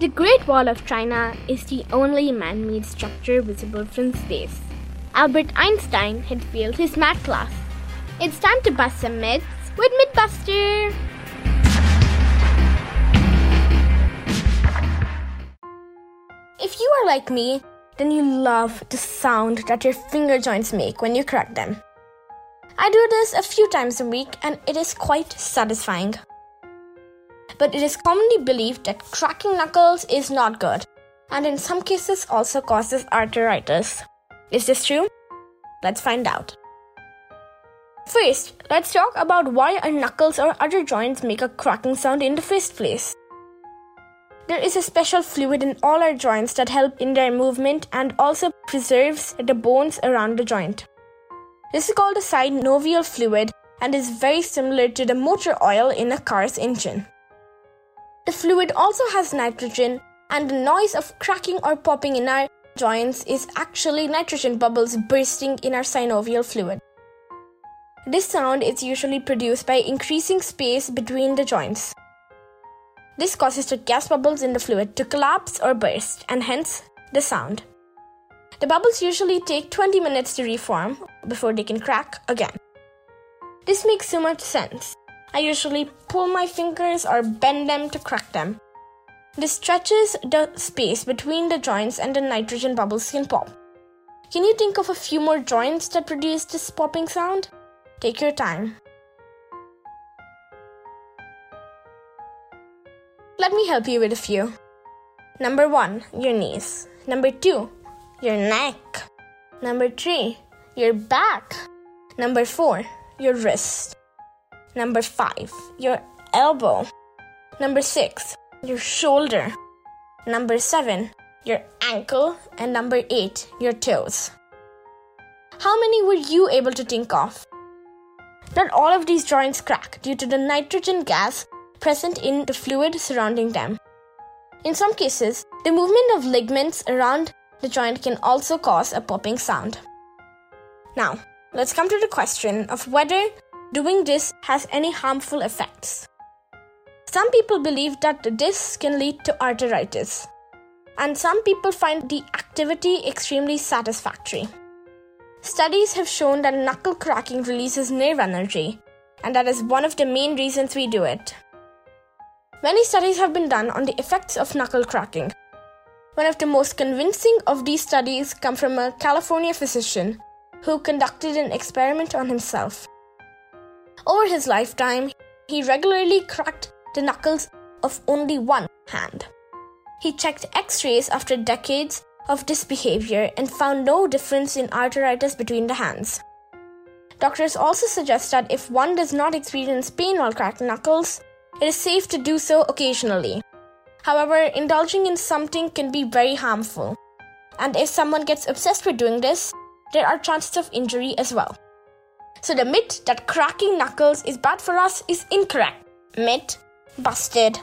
The Great Wall of China is the only man made structure visible from space. Albert Einstein had failed his math class. It's time to bust some myths with Mythbuster! If you are like me, then you love the sound that your finger joints make when you crack them. I do this a few times a week and it is quite satisfying but it is commonly believed that cracking knuckles is not good, and in some cases also causes arthritis. Is this true? Let's find out. First, let's talk about why our knuckles or other joints make a cracking sound in the first place. There is a special fluid in all our joints that help in their movement and also preserves the bones around the joint. This is called the synovial fluid and is very similar to the motor oil in a car's engine. The fluid also has nitrogen, and the noise of cracking or popping in our joints is actually nitrogen bubbles bursting in our synovial fluid. This sound is usually produced by increasing space between the joints. This causes the gas bubbles in the fluid to collapse or burst, and hence the sound. The bubbles usually take 20 minutes to reform before they can crack again. This makes so much sense. I usually pull my fingers or bend them to crack them. This stretches the space between the joints and the nitrogen bubbles can pop. Can you think of a few more joints that produce this popping sound? Take your time. Let me help you with a few. Number one, your knees. Number two, your neck. Number three, your back. Number four, your wrist. Number five, your elbow. Number six, your shoulder. Number seven, your ankle. And number eight, your toes. How many were you able to think of? Not all of these joints crack due to the nitrogen gas present in the fluid surrounding them. In some cases, the movement of ligaments around the joint can also cause a popping sound. Now, let's come to the question of whether doing this has any harmful effects. Some people believe that this can lead to arthritis, and some people find the activity extremely satisfactory. Studies have shown that knuckle cracking releases nerve energy, and that is one of the main reasons we do it. Many studies have been done on the effects of knuckle cracking. One of the most convincing of these studies come from a California physician who conducted an experiment on himself. Over his lifetime, he regularly cracked the knuckles of only one hand. He checked x rays after decades of this behavior and found no difference in arthritis between the hands. Doctors also suggest that if one does not experience pain while cracking knuckles, it is safe to do so occasionally. However, indulging in something can be very harmful. And if someone gets obsessed with doing this, there are chances of injury as well. So the myth that cracking knuckles is bad for us is incorrect. Myth busted.